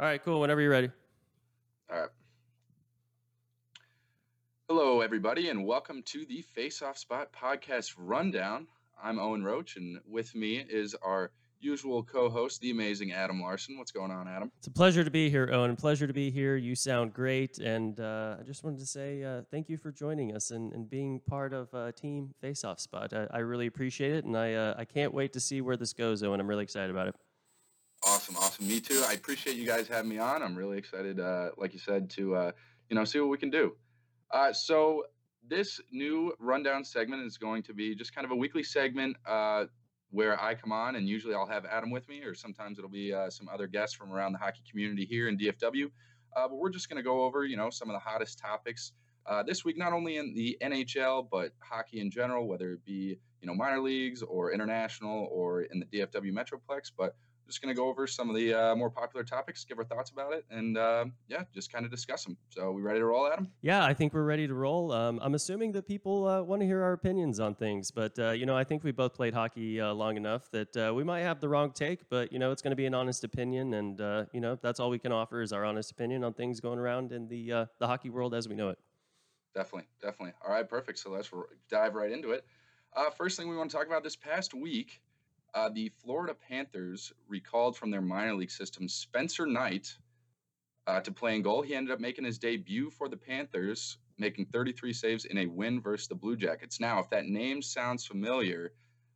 All right, cool. Whenever you're ready. All right. Hello, everybody, and welcome to the Face Off Spot podcast rundown. I'm Owen Roche, and with me is our usual co-host, the amazing Adam Larson. What's going on, Adam? It's a pleasure to be here, Owen. Pleasure to be here. You sound great, and uh, I just wanted to say uh, thank you for joining us and, and being part of uh, Team Face Off Spot. I, I, really appreciate it, and I uh, I can't wait to see where this goes, Owen. I'm really excited about it. Awesome, awesome. Me too. I appreciate you guys having me on. I'm really excited, uh, like you said, to uh, you know see what we can do. Uh, so this new rundown segment is going to be just kind of a weekly segment uh, where I come on, and usually I'll have Adam with me, or sometimes it'll be uh, some other guests from around the hockey community here in DFW. Uh, but we're just going to go over, you know, some of the hottest topics uh, this week, not only in the NHL but hockey in general, whether it be you know minor leagues or international or in the DFW Metroplex, but just going to go over some of the uh, more popular topics, give our thoughts about it, and uh, yeah, just kind of discuss them. So, we ready to roll, Adam? Yeah, I think we're ready to roll. Um, I'm assuming that people uh, want to hear our opinions on things, but uh, you know, I think we both played hockey uh, long enough that uh, we might have the wrong take, but you know, it's going to be an honest opinion, and you know, that's all we can offer is our honest opinion on things going around in the the hockey world as we know it. Definitely, definitely. All right, perfect. So let's r- dive right into it. first thing we want to talk about this past week uh, the Florida Panthers recalled from their minor league system Spencer Knight uh, to play in goal. He ended up making his debut for the Panthers, making 33 saves in a win versus the Blue Jackets. Now, if that name sounds familiar,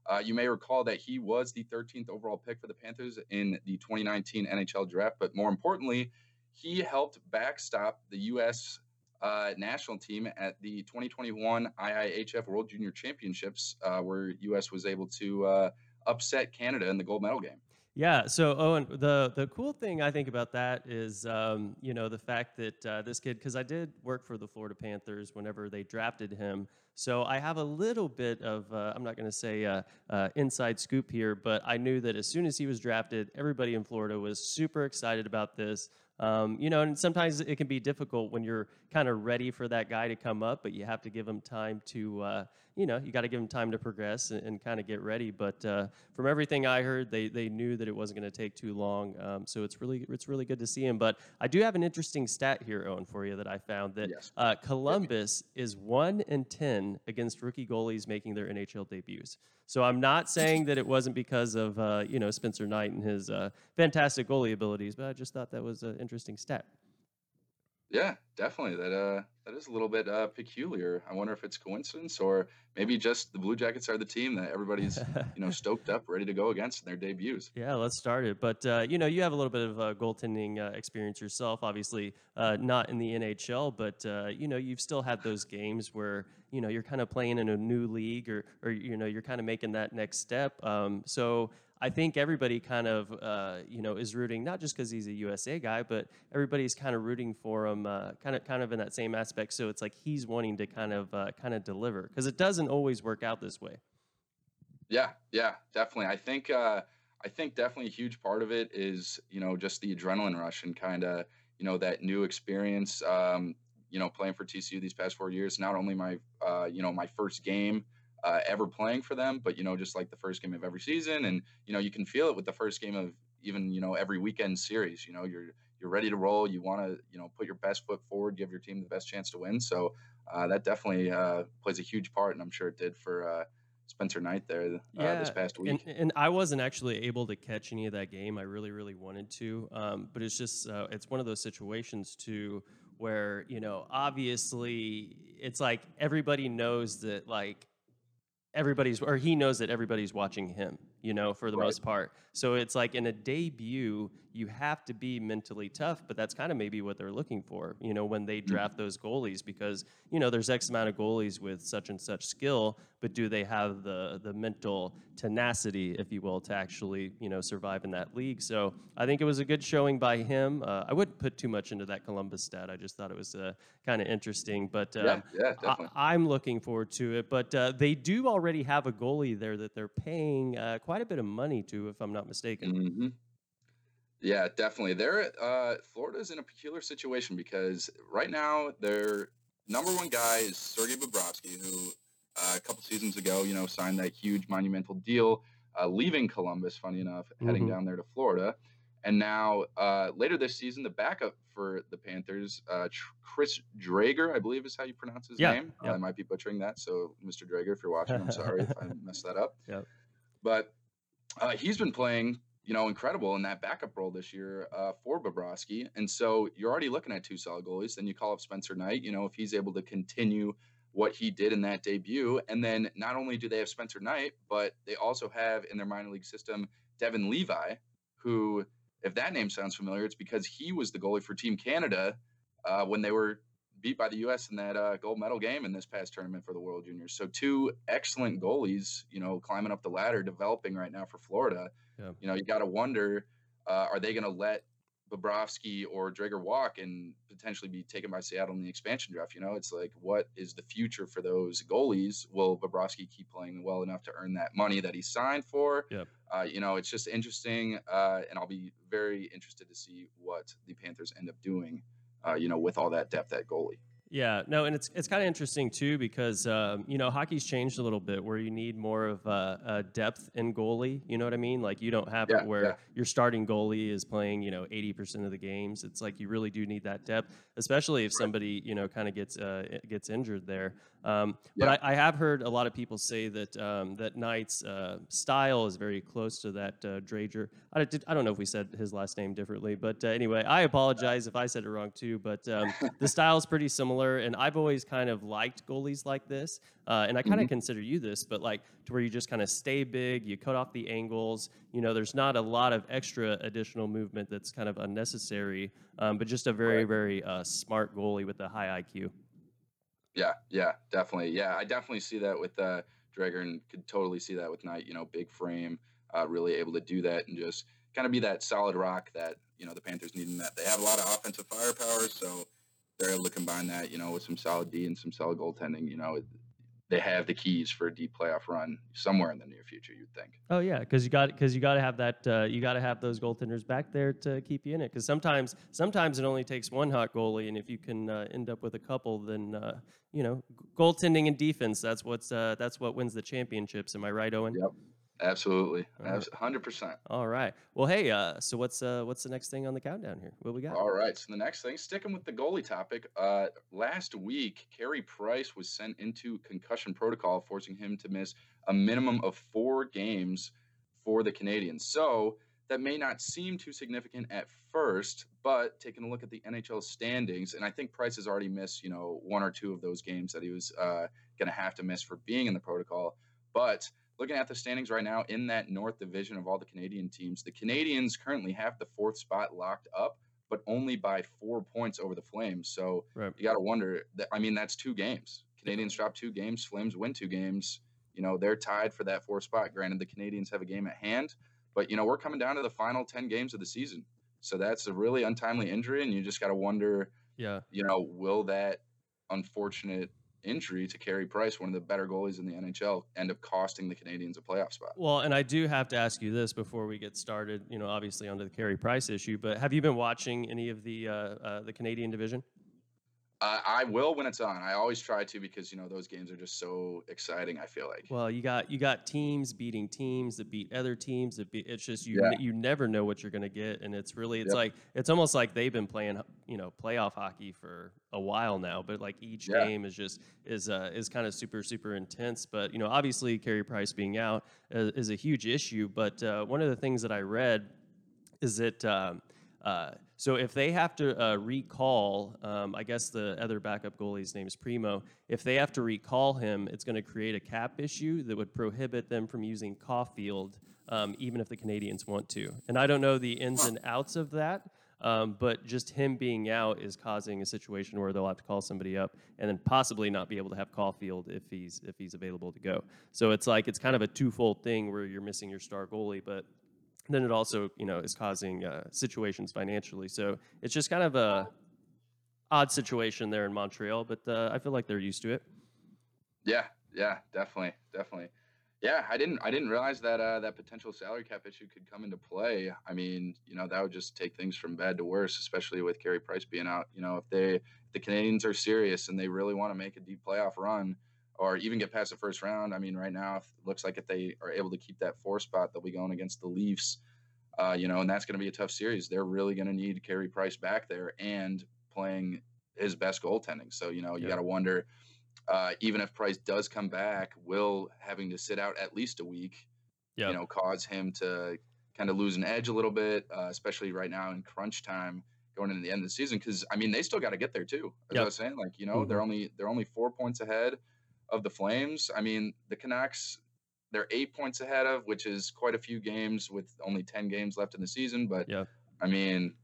uh, you may recall that he was the 13th overall pick for the Panthers in the 2019 NHL draft, but more importantly, he helped backstop the U.S. Uh, national team at the 2021 IIHF World Junior Championships, uh, where U.S. was able to uh, upset Canada in the gold medal game. Yeah. So Owen, the the cool thing I think about that is, um, you know, the fact that uh, this kid, because I did work for the Florida Panthers whenever they drafted him, so I have a little bit of, uh, I'm not going to say uh, uh, inside scoop here, but I knew that as soon as he was drafted, everybody in Florida was super excited about this. Um, you know, and sometimes it can be difficult when you're kind of ready for that guy to come up, but you have to give him time to, uh, you know, you got to give him time to progress and, and kind of get ready. But uh, from everything I heard, they they knew that it wasn't going to take too long. Um, so it's really it's really good to see him. But I do have an interesting stat here, Owen, for you that I found that yes. uh, Columbus is one in ten against rookie goalies making their NHL debuts. So I'm not saying that it wasn't because of uh, you know Spencer Knight and his uh, fantastic goalie abilities, but I just thought that was an interesting stat. Yeah, definitely. That uh, that is a little bit uh, peculiar. I wonder if it's coincidence or maybe just the Blue Jackets are the team that everybody's you know stoked up, ready to go against in their debuts. Yeah, let's start it. But uh, you know, you have a little bit of uh, goaltending uh, experience yourself. Obviously, uh, not in the NHL, but uh, you know, you've still had those games where you know you're kind of playing in a new league, or or you know, you're kind of making that next step. Um, so I think everybody kind of, uh, you know, is rooting not just because he's a USA guy, but everybody's kind of rooting for him, uh, kind of, kind of in that same aspect. So it's like he's wanting to kind of, uh, kind of deliver because it doesn't always work out this way. Yeah, yeah, definitely. I think, uh, I think definitely a huge part of it is, you know, just the adrenaline rush and kind of, you know, that new experience. Um, you know, playing for TCU these past four years, not only my, uh, you know, my first game uh, ever playing for them, but you know, just like the first game of every season, and you know, you can feel it with the first game of even you know every weekend series. You know, you're you're ready to roll. You want to you know put your best foot forward, give your team the best chance to win. So uh, that definitely uh, plays a huge part, and I'm sure it did for. Uh, Spencer Knight there uh, yeah, this past week. And, and, I wasn't actually able to catch any of that game. I really, really wanted to. Um, but it's just, uh, it's one of those situations too where, you know, obviously it's like everybody knows that like everybody's or he knows that everybody's watching him you know for the right. most part so it's like in a debut you have to be mentally tough but that's kind of maybe what they're looking for you know when they mm. draft those goalies because you know there's x amount of goalies with such and such skill but do they have the the mental tenacity if you will to actually you know survive in that league so i think it was a good showing by him uh, i wouldn't put too much into that columbus stat i just thought it was uh, kind of interesting but um, yeah, yeah, definitely. I, am looking forward to it but uh, they do already have a goalie there that they're paying uh, quite a bit of money to if i'm not mistaken mm-hmm. Yeah, definitely. They're uh, Florida's in a peculiar situation because right now their number one guy is Sergei Bobrovsky, who uh, a couple seasons ago, you know, signed that huge monumental deal, uh, leaving Columbus. Funny enough, mm-hmm. heading down there to Florida, And now uh, later this season, the backup for the Panthers, uh, Chris Drager, I believe is how you pronounce his yeah, name. Yep. I might be butchering that. So, Mr. Drager, if you're watching, I'm sorry if I messed that up. Yep. But uh, he's been playing, you know, incredible in that backup role this year uh, for Bobrovsky. And so you're already looking at two solid goalies. Then you call up Spencer Knight, you know, if he's able to continue what he did in that debut. And then not only do they have Spencer Knight, but they also have in their minor league system Devon Levi, who, if that name sounds familiar, it's because he was the goalie for Team Canada uh, when they were beat by the U.S. in that uh, gold medal game in this past tournament for the World Juniors. So two excellent goalies, you know, climbing up the ladder, developing right now for Florida. Yeah. You know, you got to wonder, uh, are they going to let Bobrovsky or Drager walk and potentially be taken by Seattle in the expansion draft? You know, it's like, what is the future for those goalies? Will Bobrovsky keep playing well enough to earn that money that he signed for? Yep. Uh, you know, it's just interesting, uh, and I'll be very interested to see what the Panthers end up doing. Uh, you know, with all that depth at goalie. Yeah, no, and it's it's kind of interesting too because um, you know hockey's changed a little bit where you need more of uh, a depth in goalie. You know what I mean? Like you don't have Yeah, it where yeah. your starting goalie is playing you know eighty percent of the games. It's like you really do need that depth, especially if somebody you know kind of gets uh, gets injured there. Um, Yeah. But I, I have heard a lot of people say that um, that Knight's uh, style is very close to that uh, Drager. I, did, I don't know if we said his last name differently, but uh, anyway, I apologize if I said it wrong too. But um, the style is pretty similar, and I've always kind of liked goalies like this. Uh, and I kind of Mhm. consider you this, but like to where you just kind of stay big, you cut off the angles. You know, there's not a lot of extra additional movement that's kind of unnecessary, um, but just a very, Right. very uh, smart goalie with a high IQ. Yeah, yeah, definitely. Yeah, I definitely see that with uh, Drager and could totally see that with Knight. You know, big frame, uh, really able to do that and just kind of be that solid rock that you know the Panthers need. In that they have a lot of offensive firepower, so they're able to combine that, you know, with some solid D and some solid goaltending. You know, they have the keys for a deep playoff run somewhere in the near future. You'd think. Oh yeah, because you got because you got to have that uh, you got to have those goaltenders back there to keep you in it. Because sometimes sometimes it only takes one hot goalie, and if you can uh, end up with a couple, then uh, you know goaltending and defense that's what's uh, that's what wins the championships. Am I right, Owen? Yep. Absolutely, hundred percent. All right. Well, hey, uh, so what's uh, what's the next thing on the countdown here? What we got? All right. So the next thing, sticking with the goalie topic, uh, last week, Carey Price was sent into concussion protocol, forcing him to miss a minimum of four games for the Canadiens. So that may not seem too significant at first, but taking a look at the NHL standings, and I think Price has already missed, you know, one or two of those games that he was uh, going to have to miss for being in the protocol. But looking at the standings right now in that North Division of all the Canadian teams, the Canadiens currently have the fourth spot locked up, but only by four points over the Flames. So Right. you got to wonder. That, I mean, that's two games. Canadiens drop two games. Flames win two games. You know, they're tied for that fourth spot. Granted, the Canadiens have a game at hand, but you know we're coming down to the final ten games of the season. So that's a really untimely injury, and you just got to wonder. Yeah. You know, will that unfortunate injury to Carey Price, one of the better goalies in the NHL, end up costing the Canadiens a playoff spot? Well, and I do have to ask you this before we get started. You know, obviously onto the Carey Price issue, but have you been watching any of the uh, uh, the Canadian division? Uh, I will when it's on. I always try to because you know those games are just so exciting. I feel like. Well, you got you got teams beating teams that beat other teams that beat. It's just you Yeah. you never know what you're gonna get, and it's really it's Yep. like it's almost like they've been playing you know playoff hockey for a while now, but like each Yeah. game is just is uh, is kind of super super intense. But you know, obviously Carey Price being out is, is a huge issue. But uh, one of the things that I read is that. Um, uh, so if they have to uh, recall, um, I guess the other backup goalie's name is Primeau. If they have to recall him, it's going to create a cap issue that would prohibit them from using Caufield, um, even if the Canadiens want to. And I don't know the ins and outs of that, um, but just him being out is causing a situation where they'll have to call somebody up and then possibly not be able to have Caufield if he's if he's available to go. So it's like it's kind of a twofold thing where you're missing your star goalie, but then it also you know is causing uh, situations financially. So it's just kind of a odd situation there in Montreal, but uh, I feel like they're used to it. Yeah, yeah, definitely, definitely. Yeah, I didn't I didn't realize that uh, that potential salary cap issue could come into play. I mean, you know, that would just take things from bad to worse, especially with Carey Price being out. You know, if they if the Canadiens are serious and they really want to make a deep playoff run or even get past the first round, I mean, right now it looks like if they are able to keep that four spot, they'll be going against the Leafs. Uh, you know, and that's going to be a tough series. They're really going to need Carey Price back there and playing his best goaltending. So you know, you Yeah. got to wonder. Uh, even if Price does come back, will having to sit out at least a week, Yeah. you know, cause him to kind of lose an edge a little bit, uh, especially right now in crunch time going into the end of the season. Because I mean, they still got to get there too. As I Yep. was saying, like you know, they're only they're only four points ahead of the Flames. I mean, the Canucks they're eight points ahead of, which is quite a few games with only ten games left in the season. But Yeah. I mean,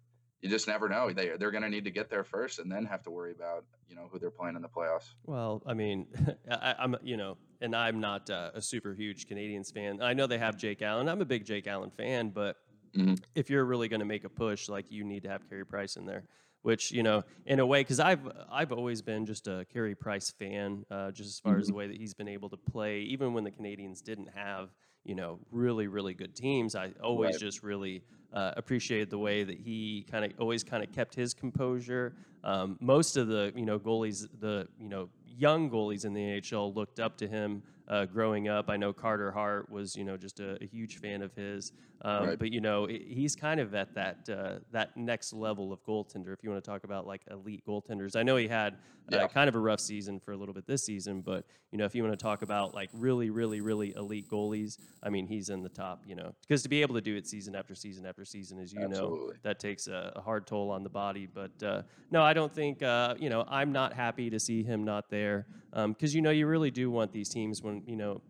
you just never know. They they're going to need to get there first, and then have to worry about you know who they're playing in the playoffs. Well, I mean, I, I'm you know, and I'm not uh, a super huge Canadiens fan. I know they have Jake Allen. I'm a big Jake Allen fan, but Mhm. if you're really going to make a push, like you need to have Carey Price in there. Which you know, in a way, because I've I've always been just a Carey Price fan, uh, just as far as the way that he's been able to play, even when the Canadiens didn't have you know really really good teams. I always Right. just really uh, appreciated the way that he kind of always kind of kept his composure. Um, most of the you know goalies, the you know young goalies in the NHL looked up to him uh, growing up. I know Carter Hart was you know just a, a huge fan of his, um, Right. but you know he's kind of at that uh, that next level of goaltender. If you want to talk about like elite goaltenders, I know he had uh, Yeah. kind of a rough season for a little bit this season, but you know if you want to talk about like really really really elite goalies, I mean he's in the top. You know because to be able to do it season after season after season, as you know, that takes a, a hard toll on the body. But uh, no, I don't think uh, you know. I'm not happy to see him not there because you know you really do want these teams when you know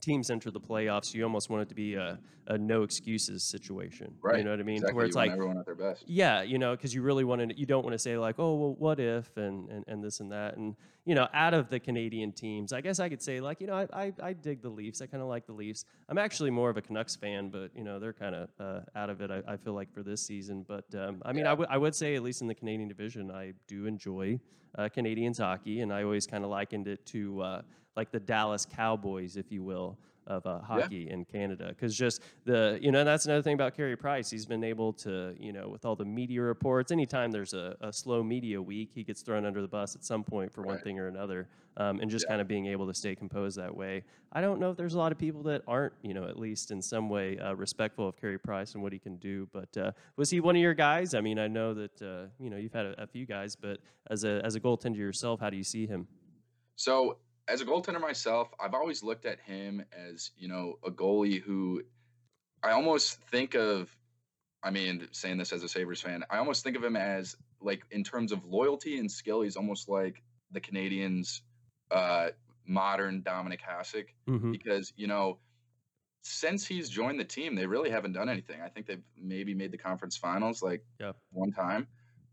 teams enter the playoffs. You almost want it to be a, a no excuses situation. Right. You know what I mean? Exactly. Where it's like everyone at their best. yeah, you know, because you really want to, you don't want to say like, oh, well, what if, and, and and this and that, and you know, out of the Canadian teams, I guess I could say like, you know, I I, I dig the Leafs. I kind of like the Leafs. I'm actually more of a Canucks fan, but you know, they're kind of uh, out of it. I, I feel like for this season, but um, I mean, I Yeah. would I would say at least in the Canadian division, I do enjoy uh, Canadiens hockey, and I always kind of likened it to uh, like the Dallas Cowboys, if you will. Of uh, hockey in Canada, because just the you know that's another thing about Carey Price. He's been able to you know with all the media reports. Anytime there's a, a slow media week, he gets thrown under the bus at some point for one thing or another, um, and just Yeah. kind of being able to stay composed that way. I don't know if there's a lot of people that aren't you know at least in some way uh, respectful of Carey Price and what he can do. But uh, was he one of your guys? I mean, I know that uh, you know you've had a, a few guys, but as a as a goaltender yourself, how do you see him? So, as a goaltender myself, I've always looked at him as, you know, a goalie who I almost think of, I mean, saying this as a Sabres fan, I almost think of him as, like, in terms of loyalty and skill, he's almost like the Canadiens' uh, modern Dominik Hasek Mm-hmm. because, you know, since he's joined the team, they really haven't done anything. I think they've maybe made the conference finals like Yep. one time,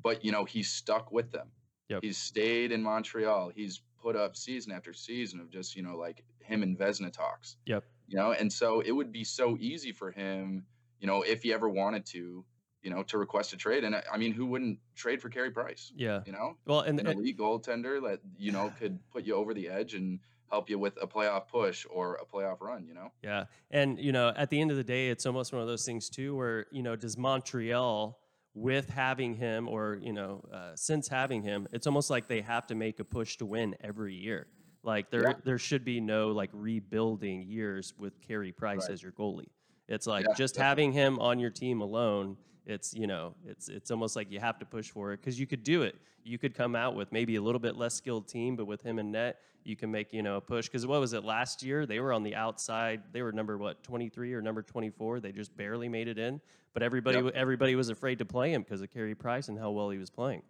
but, you know, he's stuck with them. Yep. He's stayed in Montreal. He's put up season after season of just, you know, like him and Vezina talks. Yep. You know, and so it would be so easy for him, you know, if he ever wanted to, you know, to request a trade. And I, I mean, who wouldn't trade for Carey Price? Yeah. You know, Well, and, an and elite goaltender that, you know, could put you over the edge and help you with a playoff push or a playoff run, you know? Yeah. And, you know, at the end of the day, it's almost one of those things, too, where, you know, does Montreal, with having him or, you know, uh, since having him, it's almost like they have to make a push to win every year. Like there, Yeah. there should be no like rebuilding years with Carey Price Right. as your goalie. It's like Yeah, just definitely. having him on your team alone. It's you know, it's it's almost like you have to push for it because you could do it. You could come out with maybe a little bit less skilled team, but with him and net, you can make you know a push. Because what was it last year? They were on the outside. They were number what twenty three or number twenty four. They just barely made it in. But everybody Yep. everybody was afraid to play him because of Carey Price and how well he was playing.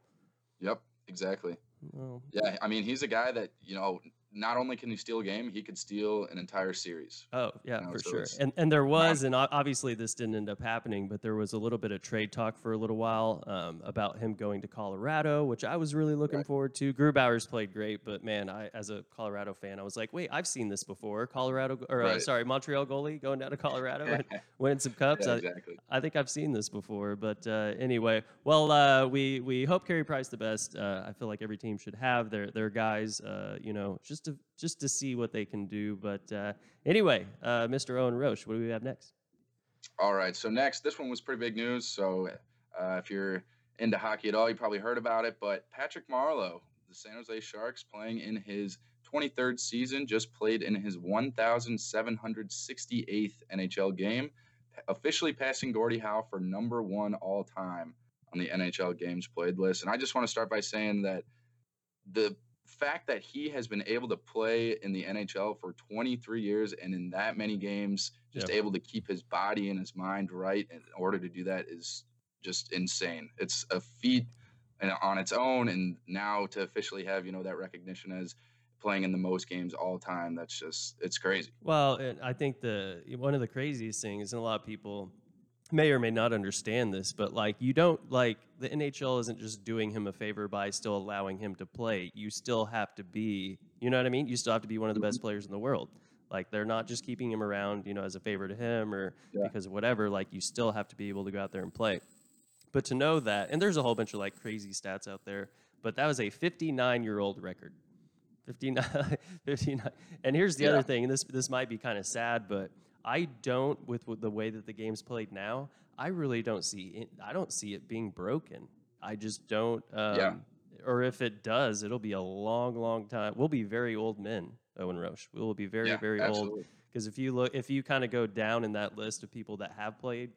Yep, exactly. Well, Yeah, I mean, he's a guy that, you know, not only can he steal a game, he could steal an entire series. Oh yeah, know, for so sure. And and there was, and obviously this didn't end up happening, but there was a little bit of trade talk for a little while um, about him going to Colorado, which I was really looking Right. forward to. Grubauer's played great, but man, I as a Colorado fan, I was like, wait, I've seen this before. Colorado, or uh, sorry, Montreal goalie going down to Colorado and winning some cups. yeah, I- exactly. I think I've seen this before, but uh, anyway, well, uh, we we hope Carey Price the best. Uh, I feel like every team should have their their guys, uh, you know, just to just to see what they can do. But uh, anyway, uh, Mr. Owen Roche, what do we have next? All right. So next, this one was pretty big news. So uh, if you're into hockey at all, you probably heard about it. But Patrick Marleau, the San Jose Sharks, playing in his 23rd season, just played in his 1,768th NHL game. officially passing Gordie Howe for number one all time on the NHL games played list. And I just want to start by saying that the fact that he has been able to play in the NHL for 23 years and in that many games, just able to keep his body and his mind right in order to do that is just insane. It's a feat on its own, and now to officially have you know that recognition as playing in the most games all time, that's just it's crazy. Well, I think the one of the craziest things, and a lot of people may or may not understand this, but like you don't like the NHL isn't just doing him a favor by still allowing him to play. You still have to be, you know what I mean? You still have to be one of the best mm-hmm. players in the world. Like they're not just keeping him around, you know, as a favor to him or yeah. because of whatever. Like you still have to be able to go out there and play. But to know that, and there's a whole bunch of like crazy stats out there, but that was a 59 year old record. 59, 59. And here's the yeah. other thing, and this this might be kind of sad, but I don't with, with the way that the game's played now. I really don't see it, I don't see it being broken. I just don't. Um, yeah. Or if it does, it'll be a long, long time. We'll be very old men, Owen Roche. We will be very, yeah, very absolutely. old. Because if you look, if you kind of go down in that list of people that have played,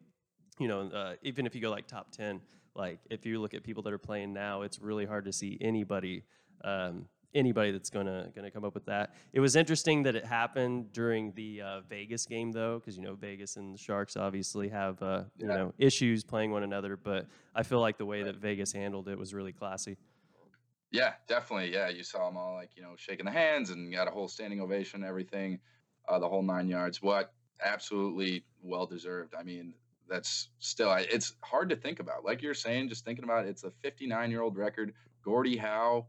you know, uh, even if you go like top ten, like if you look at people that are playing now, it's really hard to see anybody um, anybody that's gonna gonna come up with that. It was interesting that it happened during the uh, Vegas game though, because you know Vegas and the Sharks obviously have uh, yeah. you know issues playing one another. But I feel like the way that Vegas handled it was really classy. Yeah, definitely. Yeah, you saw them all like you know shaking the hands and got a whole standing ovation, everything, uh, the whole nine yards. What absolutely well deserved. I mean, that's still it's hard to think about. Like you're saying, just thinking about it, it's a 59 year old record. Gordie Howe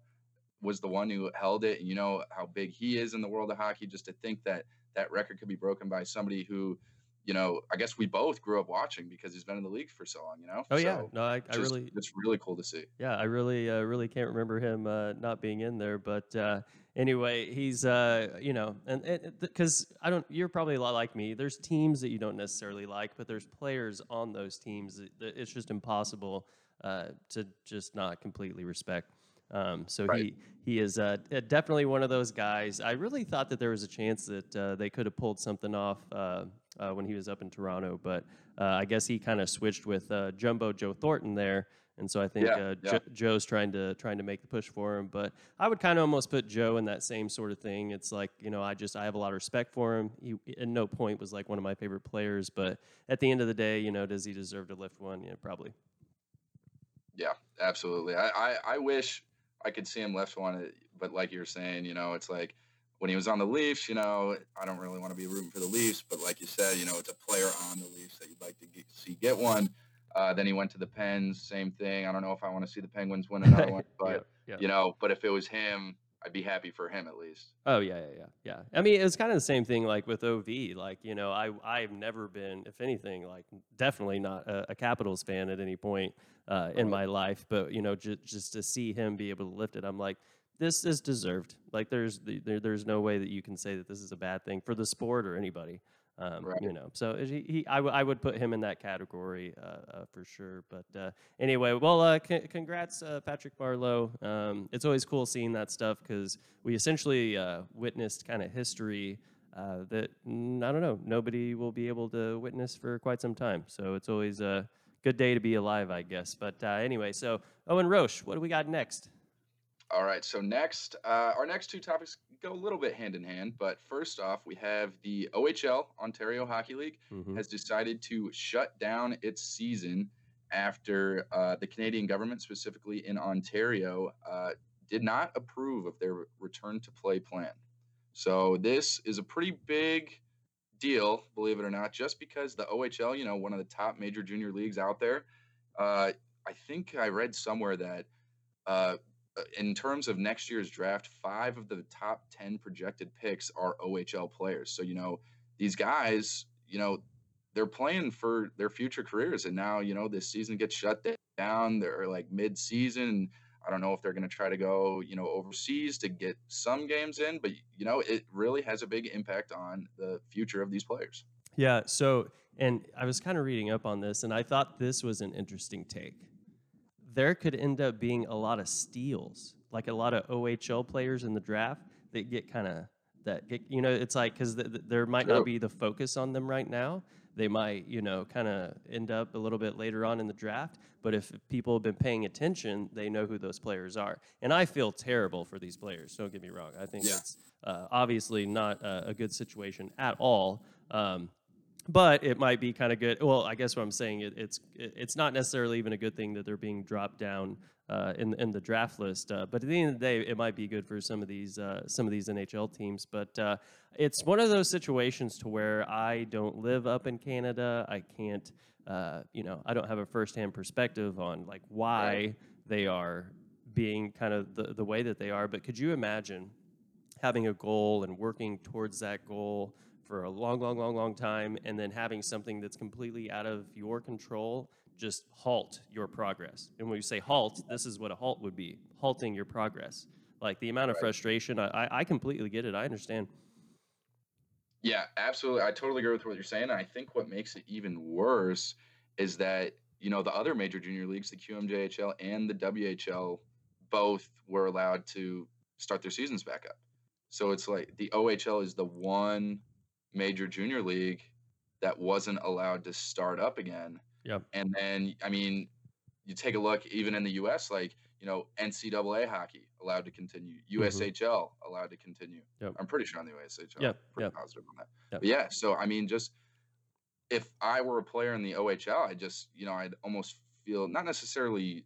was the one who held it, and you know how big he is in the world of hockey. Just to think that that record could be broken by somebody who, you know, I guess we both grew up watching because he's been in the league for so long. You know. Oh so yeah, no, I, I really, it's really cool to see. Yeah, I really, uh, really can't remember him uh, not being in there, but. Uh, anyway, he's uh, you know, and because I don't, you're probably a lot like me. There's teams that you don't necessarily like, but there's players on those teams that, that it's just impossible uh, to just not completely respect. Um, so right. he he is uh, definitely one of those guys. I really thought that there was a chance that uh, they could have pulled something off uh, uh when he was up in Toronto, but uh, I guess he kind of switched with uh, Jumbo Joe Thornton there, and so I think yeah, yeah. Jo- Joe's trying to trying to make the push for him. But I would kind of almost put Joe in that same sort of thing. It's like you know I just I have a lot of respect for him. He at no point was like one of my favorite players, but at the end of the day, you know, does he deserve to lift one? Yeah, probably. Yeah, absolutely. I, I, I wish I could see him left one, but like you're saying, you know, it's like when he was on the Leafs, you know, I don't really want to be rooting for the Leafs, but like you said, you know, it's a player on the Leafs that you'd like to get, see get one. Uh, then he went to the Pens, same thing. I don't know if I want to see the Penguins win another one, but you know, but if it was him, I'd be happy for him at least. Oh yeah, yeah, yeah, yeah. I mean, it's kind of the same thing like with OV. Like you know, I I've never been, if anything, like definitely not a, a Capitals fan at any point uh, in my life. But you know, just just to see him be able to lift it, I'm like, this is deserved. Like there's there, there's no way that you can say that this is a bad thing for the sport or anybody. Um, right. You know, so he, he I, w- I would put him in that category uh, uh, for sure. But uh, anyway, well, uh, c- congrats, uh, Patrick Marleau. Um, it's always cool seeing that stuff because we essentially uh, witnessed kind of history that mm, I don't know nobody will be able to witness for quite some time. So it's always a good day to be alive, I guess. But anyway, so Owen Roche, what do we got next? All right. So next, uh, our next two topics go a little bit hand in hand. But first off, we have the OHL, Ontario Hockey League, mm-hmm. has decided to shut down its season after uh, the Canadian government, specifically in Ontario, uh, did not approve of their return to play plan. So this is a pretty big deal, believe it or not, just because the OHL, you know, one of the top major junior leagues out there. Uh, I think I read somewhere that uh, uh, in terms of next year's draft, five of the top 10 projected picks are OHL players. So, you know, these guys, you know, they're playing for their future careers. And now, you know, this season gets shut down. They're like mid season. I don't know if they're going to try to go, you know, overseas to get some games in, but, you know, it really has a big impact on the future of these players. Yeah. So, and I was kind of reading up on this, and I thought this was an interesting take there could end up being a lot of steals, like a lot of OHL players in the draft that get kind of that get, you know, it's like because the, the, there might True. not be the focus on them right now. they might, you know, kind of end up a little bit later on in the draft. But if people have been paying attention, they know who those players are. And I feel terrible for these players. Don't get me wrong. I think Yeah. it's uh, obviously not a, a good situation at all. Um, but it might be kind of good. Well, I guess what I'm saying it, it's it, it's not necessarily even a good thing that they're being dropped down uh, in in the draft list. Uh, but at the end of the day, it might be good for some of these uh, some of these NHL teams. But uh, it's one of those situations to where I don't live up in Canada. I can't, uh, you know, I don't have a firsthand perspective on like why they are being kind of the, the way that they are. But could you imagine having a goal and working towards that goal for a long, long, long, long time, and then having something that's completely out of your control just halt your progress. And when you say halt, this is what a halt would be halting your progress. Like the amount of Right. frustration, I, I- completely get it. I understand. Yeah, absolutely. I totally agree with what you're saying. I think what makes it even worse is that, you know, the other major junior leagues, the QMJHL and the WHL, both were allowed to start their seasons back up. So it's like the OHL is the one major junior league that wasn't allowed to start up again. Yep. And then, I mean, you take a look even in the US, like, you know, NCAA hockey allowed to continue, mm-hmm. USHL allowed to continue. Yep. I'm pretty sure on the USHL. Yep, Pretty yep. positive on that. Yep. But yeah, so I mean, just if I were a player in the OHL, I just, you know, I'd almost feel not necessarily.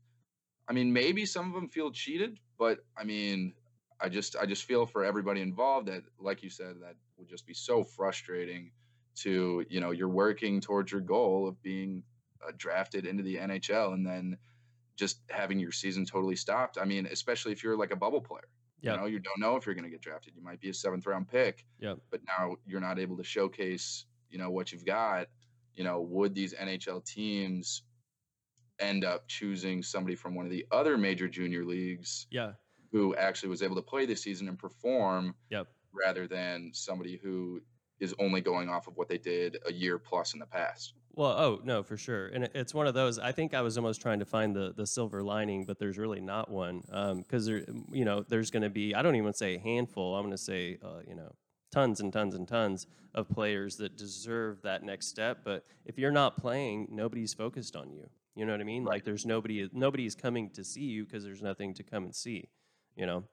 I mean, maybe some of them feel cheated, but I mean, I just, I just feel for everybody involved that, like you said, that would just be so frustrating. To you know, you're working towards your goal of being uh, drafted into the NHL, and then just having your season totally stopped. I mean, especially if you're like a bubble player. Yep. You know, you don't know if you're going to get drafted. You might be a seventh round pick Yep. but now you're not able to showcase you know what you've got you know would these nhl teams end up choosing somebody from one of the other major junior leagues Yeah. who actually was able to play this season and perform Yep. Rather than somebody who is only going off of what they did a year plus in the past Well, oh no, for sure, and it's one of those. I think I was almost trying to find the the silver lining, but there's really not one because there, you know, there's going to be. I don't even say a handful. I'm going to say, uh, you know, tons and tons and tons of players that deserve that next step. But if you're not playing, nobody's focused on you. You know what I mean? Like there's nobody. Nobody's coming to see you because there's nothing to come and see. You know.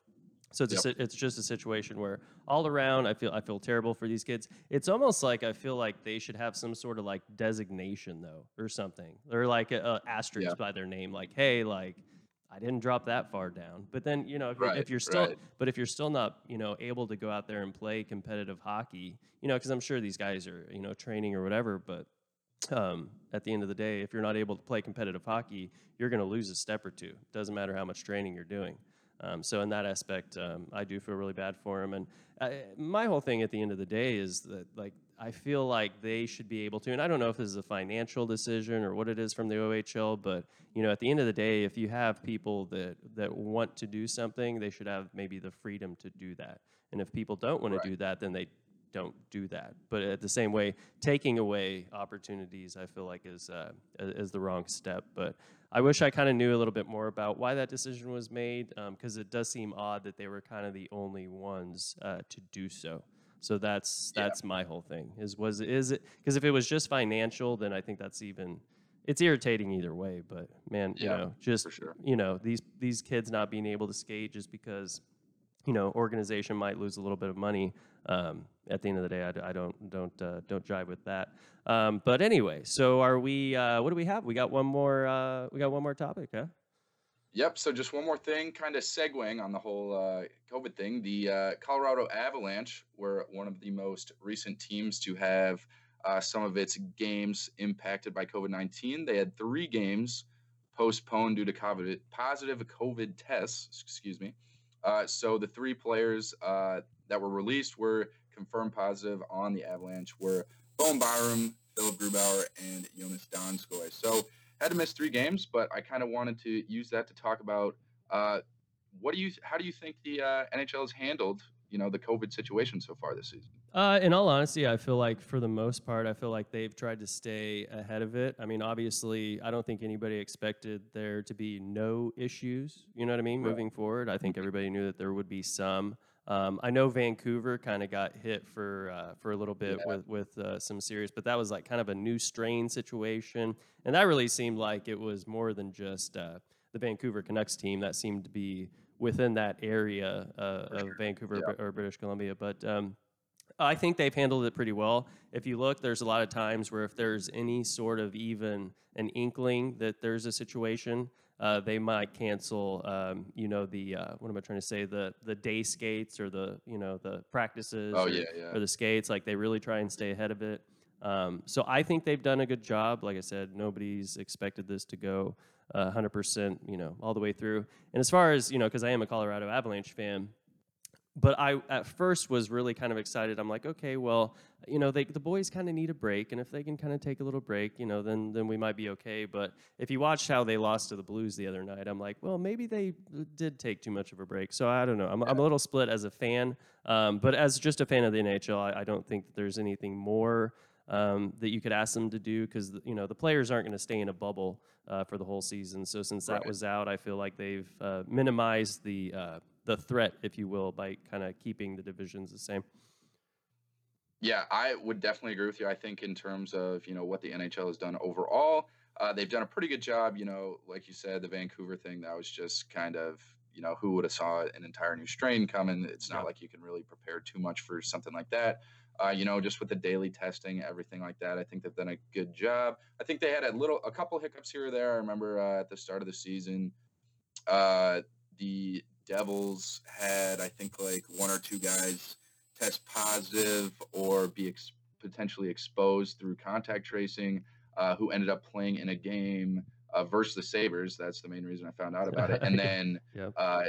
So it's, a, it's just a situation where all around I feel I feel terrible for these kids. It's almost like I feel like they should have some sort of like designation though or something. Or like a, a asterisk Yeah. by their name like hey like I didn't drop that far down. But then, you know, if, you're- if you're still right. but if you're still not, you know, able to go out there and play competitive hockey, you know, cuz I'm sure these guys are, you know, training or whatever, but um, at the end of the day, if you're not able to play competitive hockey, you're going to lose a step or two. Doesn't matter how much training you're doing. Um, so in that aspect, um, I do feel really bad for him. And uh, my whole thing at the end of the day is that like I feel like they should be able to. And I don't know if this is a financial decision or what it is from the OHL, but you know, at the end of the day, if you have people that that want to do something, they should have maybe the freedom to do that. And if people don't want Right. to do that, then they don't do that. But at the same way, taking away opportunities, I feel like is uh, is the wrong step. But I wish I kind of knew a little bit more about why that decision was made, because it does seem odd that they were kind of the only ones uh, to do so. So that's Yeah. that's my whole thing. Is was is it because if it was just financial, then I think that's even it's irritating either way. But man, you know, just sure you know these these kids not being able to skate just because you know organization might lose a little bit of money um, at the end of the day I don't don't uh, don't jive with that um, but anyway so are we uh, what do we have we got one more uh, we got one more topic huh Yep. So just one more thing, kind of segueing on the whole uh, COVID thing. The uh, Colorado Avalanche were one of the most recent teams to have uh, some of its games impacted by COVID 19. They had three games postponed due to COVID, positive COVID tests. Excuse me. Uh, so the three players uh, that were released were confirmed positive on the Avalanche were Bowen Byram, Philipp Grubauer, and Joonas Donskoi. So had to miss three games, but I kind of wanted to use that to talk about uh, what do you, how do you think the uh, NHL has handled, you know, the COVID situation so far this season? Uh, in all honesty, I feel like for the most part, I feel like they've tried to stay ahead of it. I mean, obviously, I don't think anybody expected there to be no issues. You know what I mean? Right. Moving forward, I think everybody knew that there would be some. Um, I know Vancouver kind of got hit for uh, for a little bit Yeah. with with uh, some serious, but that was like kind of a new strain situation, and that really seemed like it was more than just uh, the Vancouver Canucks team. That seemed to be within that area uh, of Vancouver Yeah. Or British Columbia, but. Um, I think they've handled it pretty well. If you look, there's a lot of times where if there's any sort of even an inkling that there's a situation, uh, they might cancel. Um, you know the uh, what am I trying to say? The the day skates or the you know the practices. Oh or, yeah, yeah. or the skates. Like they really try and stay ahead of it. Um, so I think they've done a good job. Like I said, nobody's expected this to go uh, 100%, you know, all the way through. And as far as you know, because I am a Colorado Avalanche fan, but I at first was really kind of excited. I'm like, okay, well, you know, they, the boys kind of need a break, and if they can kind of take a little break, you know, then then we might be okay. But if you watched how they lost to the Blues the other night, I'm like, well, maybe they uh, did take too much of a break. So I don't know. I'm, I'm a little split as a fan, um, but as just a fan of the NHL, I, I don't think that there's anything more um, that you could ask them to do because you know the players aren't going to stay in a bubble uh, for the whole season. So since that Right. was out, I feel like they've uh, minimized the uh, the threat, if you will, by kind of keeping the divisions the same. Yeah, I would definitely agree with you. I think in terms of you know what the NHL has done overall, uh, they've done a pretty good job. You know, like you said, the Vancouver thing that was just kind of you know who would have saw an entire new strain coming. It's not Yeah. like you can really prepare too much for something like that. Uh, you know, just with the daily testing, everything like that, I think they've done a good job. I think they had a little, a couple hiccups here or there. I remember uh, at the start of the season, uh, the Devils had, I think, like one or two guys test positive or be ex- potentially exposed through contact tracing, uh, who ended up playing in a game uh, versus the Sabres. That's the main reason I found out about it. And then Yep. uh,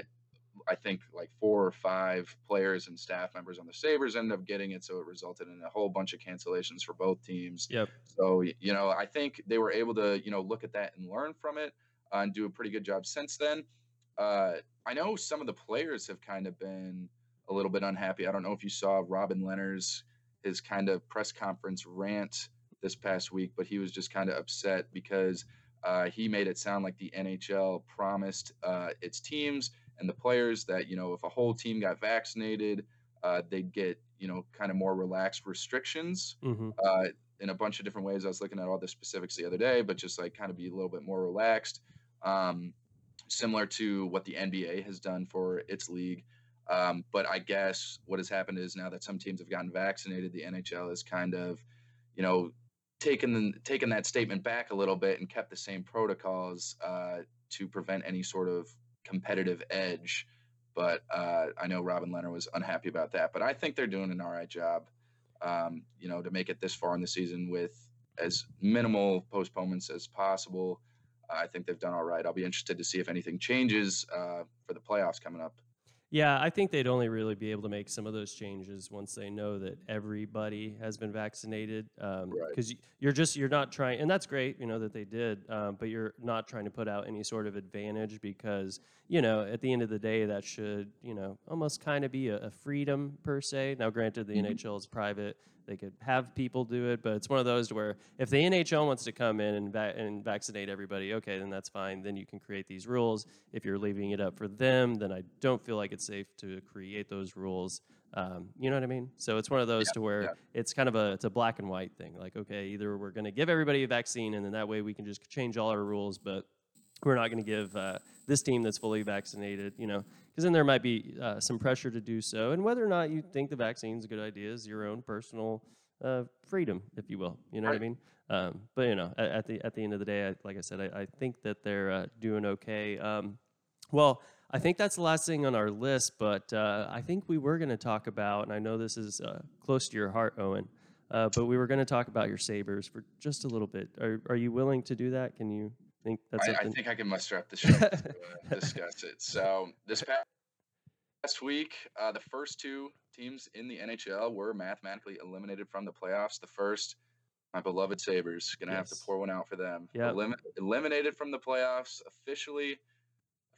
I think like four or five players and staff members on the Sabres ended up getting it. So it resulted in a whole bunch of cancellations for both teams. Yep. So, you know, I think they were able to, you know, look at that and learn from it uh, and do a pretty good job since then. Uh, I know some of the players have kind of been a little bit unhappy. I don't know if you saw Robin Lehner's his kind of press conference rant this past week, but he was just kind of upset because uh, he made it sound like the NHL promised uh, its teams and the players that you know if a whole team got vaccinated, uh, they'd get you know kind of more relaxed restrictions hmm uh, in a bunch of different ways. I was looking at all the specifics the other day, but just like kind of be a little bit more relaxed, um, similar to what the NBA has done for its league. Um, but I guess what has happened is now that some teams have gotten vaccinated, the NHL has kind of, you know, taken the, taken that statement back a little bit and kept the same protocols uh, to prevent any sort of competitive edge. But uh, I know Robin Lehner was unhappy about that. But I think they're doing an all right job um, you know, to make it this far in the season with as minimal postponements as possible. I think they've done all right. I'll be interested to see if anything changes uh, for the playoffs coming up. Yeah, I think they'd only really be able to make some of those changes once they know that everybody has been vaccinated. Right. Because you're just you're not trying, and that's great, you know that they did, um, but you're not trying to put out any sort of advantage because you know at the end of the day that should you know almost kind of be a, a freedom per se. Now, granted, the Mhm. NHL is private; they could have people do it, but it's one of those to where if the NHL wants to come in and, va- and vaccinate everybody, okay, then that's fine. Then you can create these rules. If you're leaving it up for them, then I don't feel like it's safe to create those rules. Um, you know what I mean? So it's one of those Yeah, to where yeah. it's kind of a it's a black and white thing. Like, okay, either we're going to give everybody a vaccine, and then that way we can just change all our rules, but we're not going to give uh, this team that's fully vaccinated, you know, because then there might be uh, some pressure to do so. And whether or not you think the vaccine's a good idea is your own personal uh, freedom, if you will. You know what I mean? Um, but you know, at, at the at the end of the day, I, like I said, I, I think that they're uh, doing okay. Um, well, I think that's the last thing on our list, but uh, I think we were going to talk about, and I know this is uh, close to your heart, Owen. Uh, but we were going to talk about your Sabres for just a little bit. Are, are you willing to do that? Can you think that's I, I think I can muster up the strength to uh, discuss it. So this past week, uh, the first two teams in the NHL were mathematically eliminated from the playoffs. The first, my beloved Sabres, gonna have to pour one out for them. Yep. Elim- eliminated from the playoffs, officially,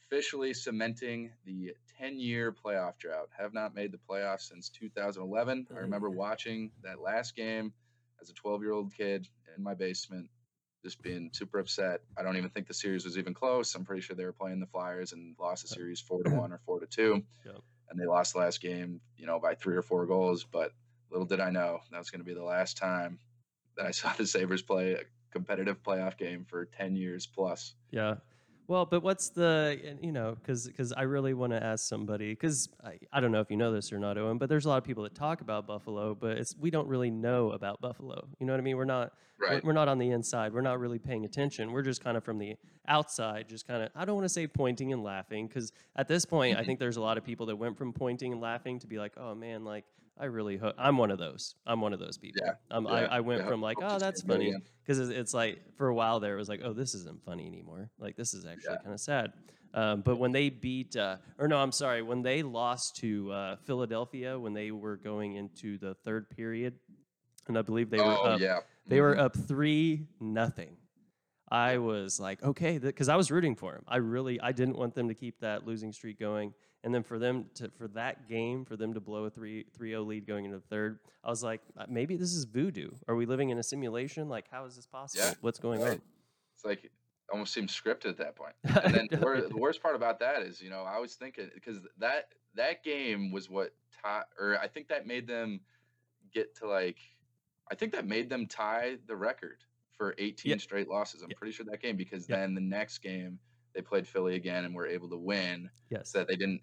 officially cementing the 10-year playoff drought. Have not made the playoffs since 2011. I Oh, remember watching that last game as a 12-year-old kid in my basement just being super upset. I don't even think the series was even close. I'm pretty sure they were playing the Flyers and lost the series four to one or four to two. Yep. and they lost the last game, you know, by three or four goals. But little did I know that was going to be the last time that I saw the Sabres play a competitive playoff game for 10 years plus. Yeah. Well, but what's the you know because because I really want to ask somebody because I, I don't know if you know this or not, Owen, but there's a lot of people that talk about Buffalo, but it's we don't really know about Buffalo. You know what I mean? We're not Right. we're, we're not on the inside. We're not really paying attention. We're just kind of from the outside, just kind of I don't want to say pointing and laughing because at this point I mm-hmm. think there's a lot of people that went from pointing and laughing to be like, oh man, like I really hope I'm one of those. I'm one of those people. Yeah, Um, yeah, I, I went yeah. from like, oh, that's funny because it's, it's like for a while there it was like oh this isn't funny anymore like this is actually kind of sad um, but when they beat uh, or no i'm sorry when they lost to uh, philadelphia when they were going into the third period and i believe they were oh, up yeah. they were Mhm. up three nothing i was like okay because i was rooting for them i really i didn't want them to keep that losing streak going and then for them to for that game for them to blow a 3 3-0 lead going into the third i was like uh, maybe this is voodoo are we living in a simulation like how is this possible Yeah, what's going right. It's like almost seems scripted at that point. And then the, No, the worst part about that is, you know, I was thinking because that that game was what tie, or I think that made them get to like, I think that made them tie the record for 18 Yeah. straight losses. I'm Yeah. pretty sure that game because Yeah. then the next game they played Philly again and were able to win, yes so that they didn't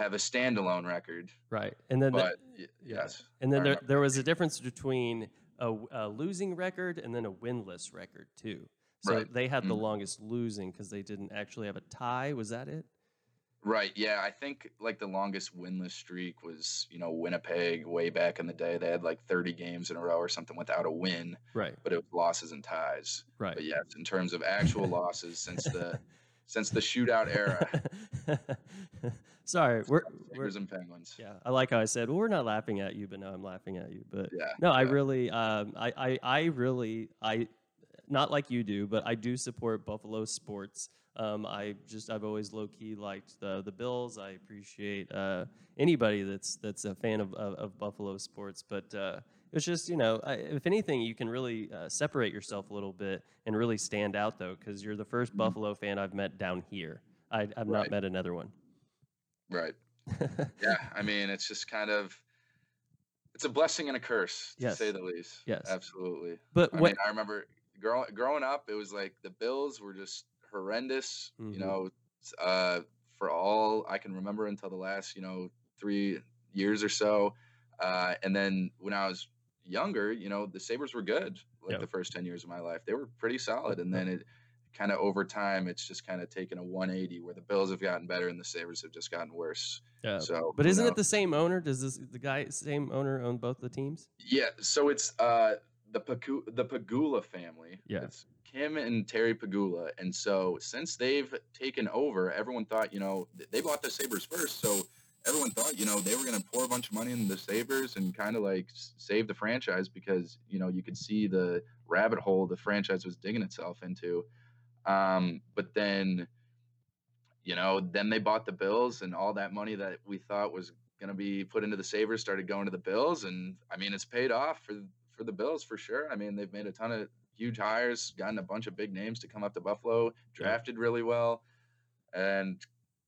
have a standalone record. right and then the- But yeah. yes, and then there, there was a difference between a losing record and then a winless record too so Right. they had the Mhm. longest losing because they didn't actually have a tie was that it Right. Yeah. I think like the longest winless streak was, you know, Winnipeg way back in the day. They had like 30 games in a row or something without a win, right but it was losses and ties. right But yes, in terms of actual losses since the since the shootout era, sorry we're, we're and Penguins. yeah i like how i said well we're not laughing at you but now i'm laughing at you. But Yeah. no i really um I, I i really i not like you do but i do support buffalo sports. Um i just i've always low-key liked the the bills. I appreciate uh anybody that's that's a fan of of, of buffalo sports. But uh it's just you know I, if anything you can really uh, separate yourself a little bit and really stand out though because you're the 1st Mhm. buffalo fan i've met down here I, i've not met another one Right. Yeah. I mean, it's just kind of it's a blessing and a curse, to Yes. say the least. Yes. Absolutely. but I what mean, I remember growing growing up, it was like the Bills were just horrendous. Mhm. You know, uh, for all I can remember until the last, you know, three years or so. Uh, and then when I was younger, you know, the Sabres were good. Like Yeah. the first ten years of my life, they were pretty solid. And then it kind of over time, it's just kind of taken a 180 where the Bills have gotten better and the Sabres have just gotten worse. yeah. So, But isn't it the same owner? Does this the guy same owner own both the teams? Yeah, so it's uh the Pegu- the Pegula family. Yeah. It's Kim and Terry Pegula. And so since they've taken over, everyone thought, you know, they bought the Sabres first, so everyone thought, you know, they were going to pour a bunch of money in the Sabres and kind of like save the franchise because, you know, you could see the rabbit hole the franchise was digging itself into. Um, but then you know, then they bought the Bills, and all that money that we thought was going to be put into the Sabres started going to the Bills, and I mean, it's paid off for for the Bills for sure. I mean, they've made a ton of huge hires, gotten a bunch of big names to come up to Buffalo, drafted really well, and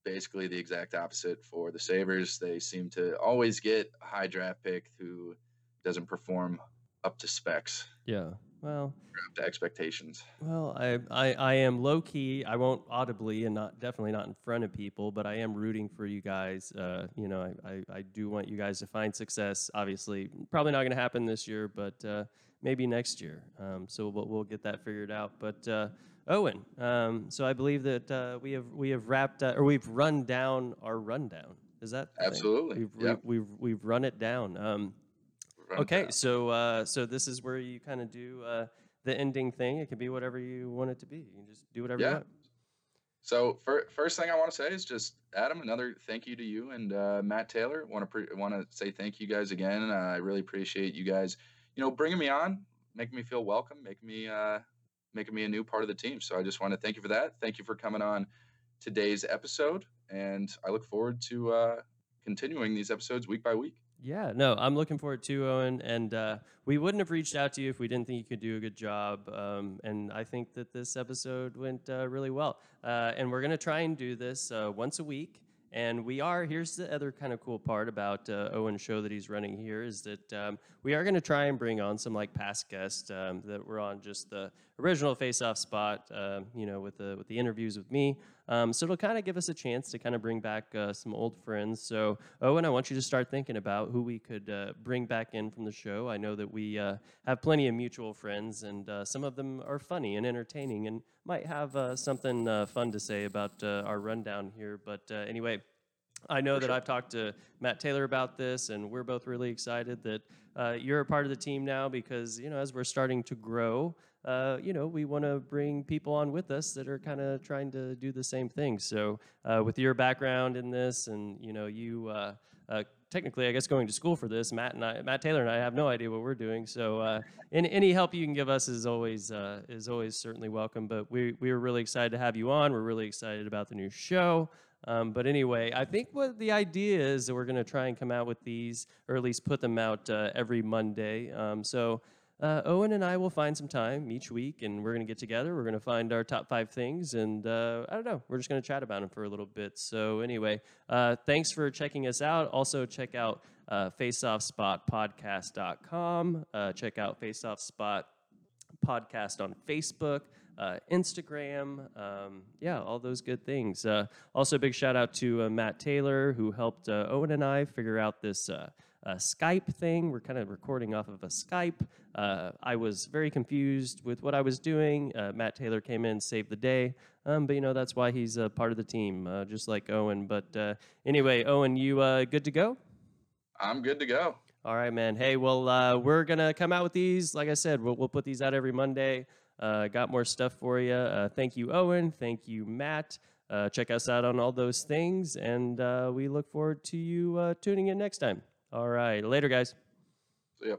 basically the exact opposite for the Sabres. They seem to always get a high draft pick who doesn't perform up to specs, Yeah. Well, up to expectations. well, I, I, I am low key. I won't audibly and not definitely not in front of people, but I am rooting for you guys. Uh, you know, I, I, I do want you guys to find success. Obviously, probably not going to happen this year, but uh, maybe next year. Um, so we'll, we'll get that figured out. But uh, Owen, um, so I believe that uh, we have we have wrapped uh, or we've run down our rundown. Is that? Absolutely. We've, Yep. we've, we've we've run it down. Um, Run Okay, down. so uh, so this is where you kind of do uh, the ending thing. It can be whatever you want it to be. You can just do whatever you want. So fir- first thing I want to say is just Adam, another thank you to you and uh, Matt Taylor. Want to pre- want to say thank you guys again. Uh, I really appreciate you guys, you know, bringing me on, making me feel welcome, making me uh, making me a new part of the team. So I just want to thank you for that. Thank you for coming on today's episode, and I look forward to uh, continuing these episodes week by week. Yeah, no, I'm looking forward to Owen, and uh, we wouldn't have reached out to you if we didn't think you could do a good job. Um, and I think that this episode went uh, really well. Uh, and we're gonna try and do this uh, once a week. And we are, here's the other kind of cool part about uh, Owen's show that he's running here is that um, we are going to try and bring on some like past guests um, that were on just the original face off spot, uh, you know, with the, with the interviews with me. Um, so it'll kind of give us a chance to kind of bring back uh, some old friends. So, Owen, I want you to start thinking about who we could uh, bring back in from the show. I know that we uh, have plenty of mutual friends, and uh, some of them are funny and entertaining and might have uh, something uh, fun to say about our rundown here. But anyway, I know that I've talked to Matt Taylor about this, and we're both really excited that uh, you're a part of the team now because, you know, as we're starting to grow, uh, you know, we want to bring people on with us that are kind of trying to do the same thing. So, uh, with your background in this, and you know, you uh, uh, technically, I guess, going to school for this, Matt and I, Matt Taylor and I have no idea what we're doing. So, uh, any, any help you can give us is always is always certainly welcome. But we we are really excited to have you on. We're really excited about the new show. Um, but anyway, I think what the idea is that we're going to try and come out with these, or at least put them out uh, every Monday. Um, so uh, Owen and I will find some time each week, and we're going to get together. We're going to find our top five things, and uh, I don't know, we're just going to chat about them for a little bit. So anyway, uh, thanks for checking us out. Also, check out uh, FaceOffSpotPodcast.com. Uh, check out FaceOffSpot Podcast on Facebook uh, Instagram, um, yeah, all those good things. Uh, also, big shout out to uh, Matt Taylor who helped uh, Owen and I figure out this uh, Skype thing. We're kind of recording off of a Skype. Uh, I was very confused with what I was doing. Matt Taylor came in, saved the day. Um, but you know that's why he's a part of the team, just like Owen. But anyway, Owen, you good to go? I'm good to go. All right, man. Hey, well, we're gonna come out with these. Like I said, we'll, we'll put these out every Monday. Uh, got more stuff for you. Uh, thank you, Owen. Thank you, Matt. Uh, check us out on all those things, and uh, we look forward to you uh, tuning in next time. All right, later, guys. See ya.